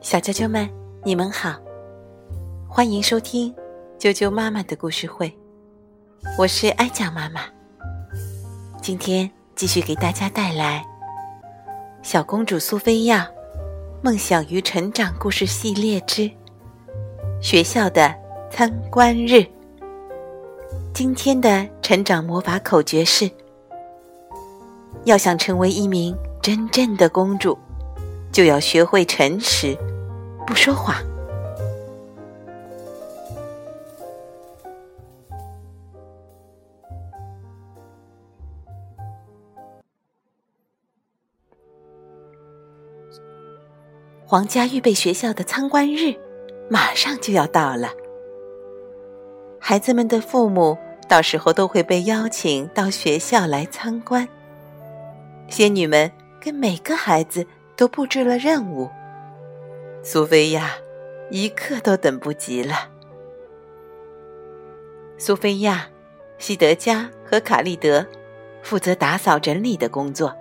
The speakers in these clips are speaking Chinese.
小啾啾们，你们好，欢迎收听啾啾妈妈的故事会，我是哀讲妈妈。今天继续给大家带来《小公主苏菲亚梦想与成长故事系列之学校的参观日》。今天的成长魔法口诀是：要想成为一名真正的公主，就要学会诚实，不说谎。皇家预备学校的参观日马上就要到了，孩子们的父母到时候都会被邀请到学校来参观。仙女们跟每个孩子都布置了任务，苏菲亚一刻都等不及了。苏菲亚、西德加和卡利德负责打扫整理的工作，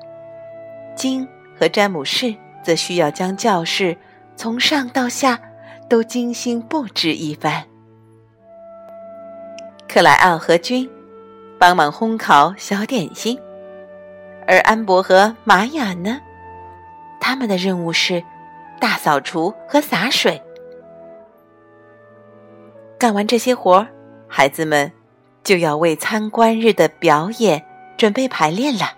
金和詹姆士。则需要将教室从上到下都精心布置一番。克莱奥和君帮忙烘烤小点心，而安博和玛雅呢，他们的任务是大扫除和洒水。干完这些活儿，孩子们就要为参观日的表演准备排练了。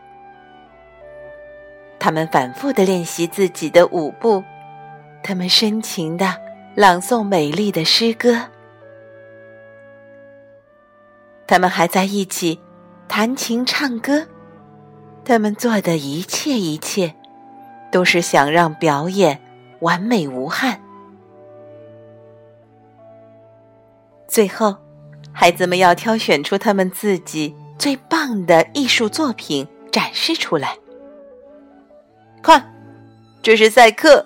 他们反复的练习自己的舞步，他们深情的朗诵美丽的诗歌，他们还在一起弹琴唱歌，他们做的一切一切，都是想让表演完美无憾。最后，孩子们要挑选出他们自己最棒的艺术作品展示出来。看，这是赛克，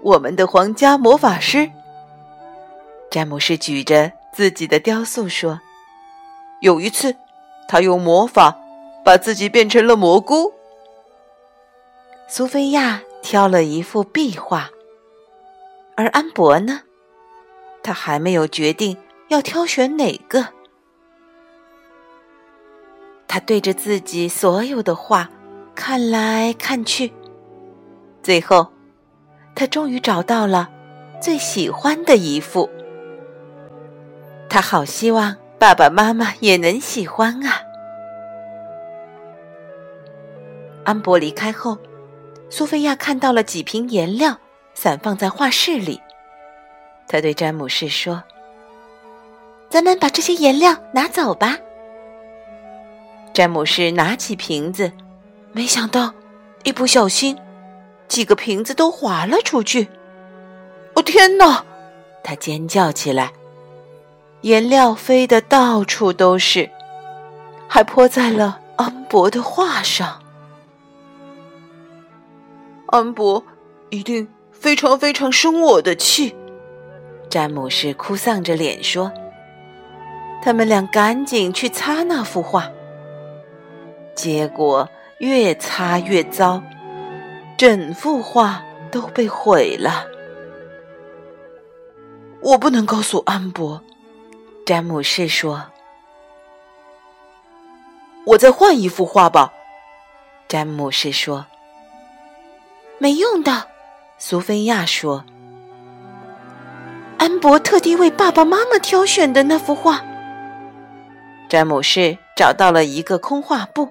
我们的皇家魔法师。詹姆士举着自己的雕塑说：“有一次，他用魔法把自己变成了蘑菇。”苏菲亚挑了一幅壁画，而安博呢，他还没有决定要挑选哪个。他对着自己所有的画看来看去。最后，他终于找到了最喜欢的一幅。他好希望爸爸妈妈也能喜欢啊！安博离开后，苏菲亚看到了几瓶颜料散放在画室里。她对詹姆士说：“咱们把这些颜料拿走吧。”詹姆士拿起瓶子，没想到一不小心。几个瓶子都滑了出去！哦天哪！他尖叫起来，颜料飞得到处都是，还泼在了安博的画上。安博一定非常非常生我的气，詹姆士哭丧着脸说。他们俩赶紧去擦那幅画，结果越擦越糟。整幅画都被毁了。我不能告诉安博，詹姆士说：“我再换一幅画吧。”詹姆士说：“没用的。”苏菲亚说：“安博特地为爸爸妈妈挑选的那幅画。”詹姆士找到了一个空画布，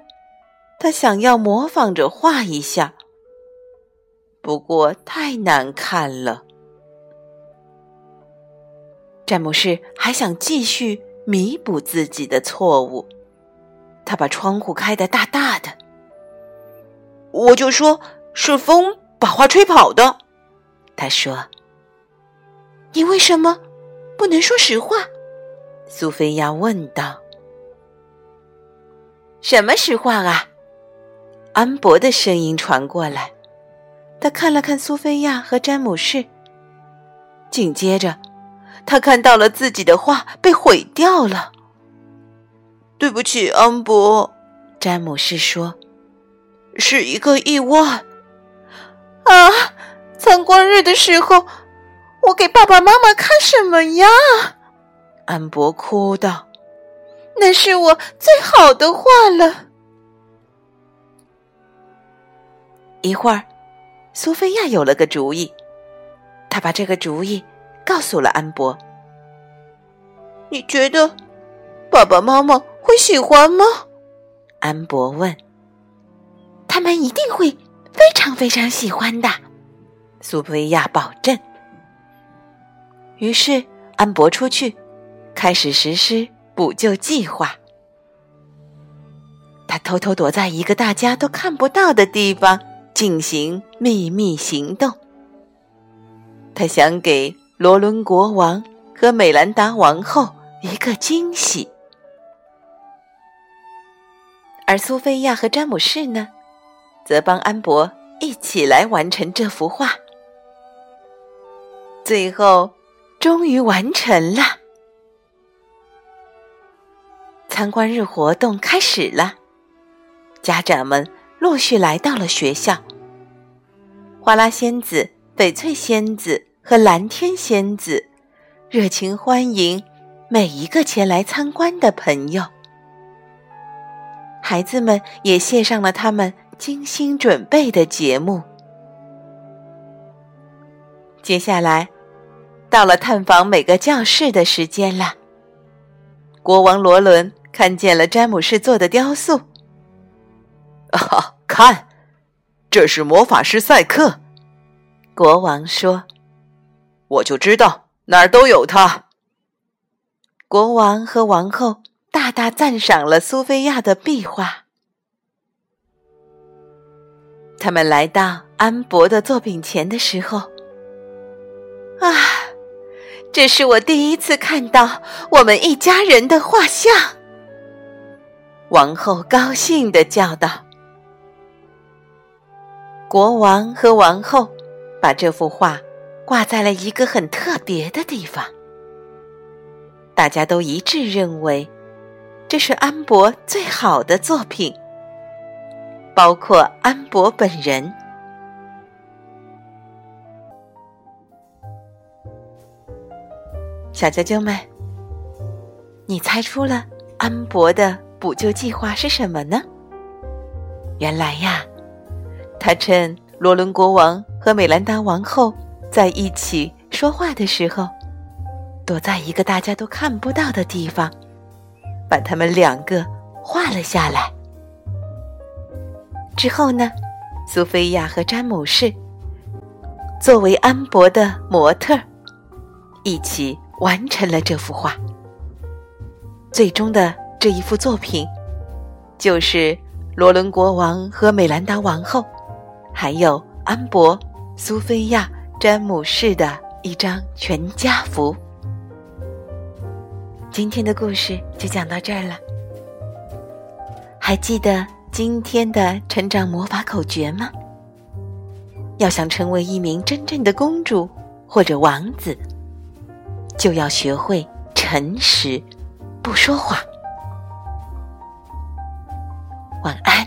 他想要模仿着画一下。不过太难看了。詹姆士还想继续弥补自己的错误，他把窗户开得大大的。我就说是风把花吹跑的，他说。你为什么不能说实话？苏菲亚问道。什么实话啊？安博的声音传过来。他看了看苏菲亚和詹姆士，紧接着，他看到了自己的画被毁掉了。对不起，安博，詹姆士说：“是一个意外。”啊！参观日的时候，我给爸爸妈妈看什么呀？安博哭道：“那是我最好的画了。”一会儿，苏菲亚有了个主意，她把这个主意告诉了安博。“你觉得爸爸妈妈会喜欢吗？”安博问。“他们一定会非常非常喜欢的。”苏菲亚保证。于是，安博出去，开始实施补救计划。他偷偷躲在一个大家都看不到的地方。进行秘密行动。他想给罗伦国王和美兰达王后一个惊喜，而苏菲亚和詹姆士呢，则帮安博一起来完成这幅画。最后，终于完成了。参观日活动开始了，家长们。陆续来到了学校。花拉仙子、翡翠仙子和蓝天仙子热情欢迎每一个前来参观的朋友。孩子们也献上了他们精心准备的节目。接下来，到了探访每个教室的时间了。国王罗伦看见了詹姆士做的雕塑。啊，看，这是魔法师赛克。国王说：“我就知道哪儿都有他。”国王和王后大大赞赏了苏菲亚的壁画。他们来到安博的作品前的时候，啊，这是我第一次看到我们一家人的画像。王后高兴的叫道。国王和王后把这幅画挂在了一个很特别的地方，大家都一致认为这是安博最好的作品，包括安博本人。小啾啾们，你猜出了安博的补救计划是什么呢？原来呀。他趁罗伦国王和美兰达王后在一起说话的时候，躲在一个大家都看不到的地方，把他们两个画了下来。之后呢，苏菲亚和詹姆士作为安博的模特，一起完成了这幅画。最终的这一幅作品，就是罗伦国王和美兰达王后。还有安博、苏菲亚、詹姆士的一张全家福。今天的故事就讲到这儿了。还记得今天的成长魔法口诀吗？要想成为一名真正的公主或者王子，就要学会诚实，不说谎。晚安。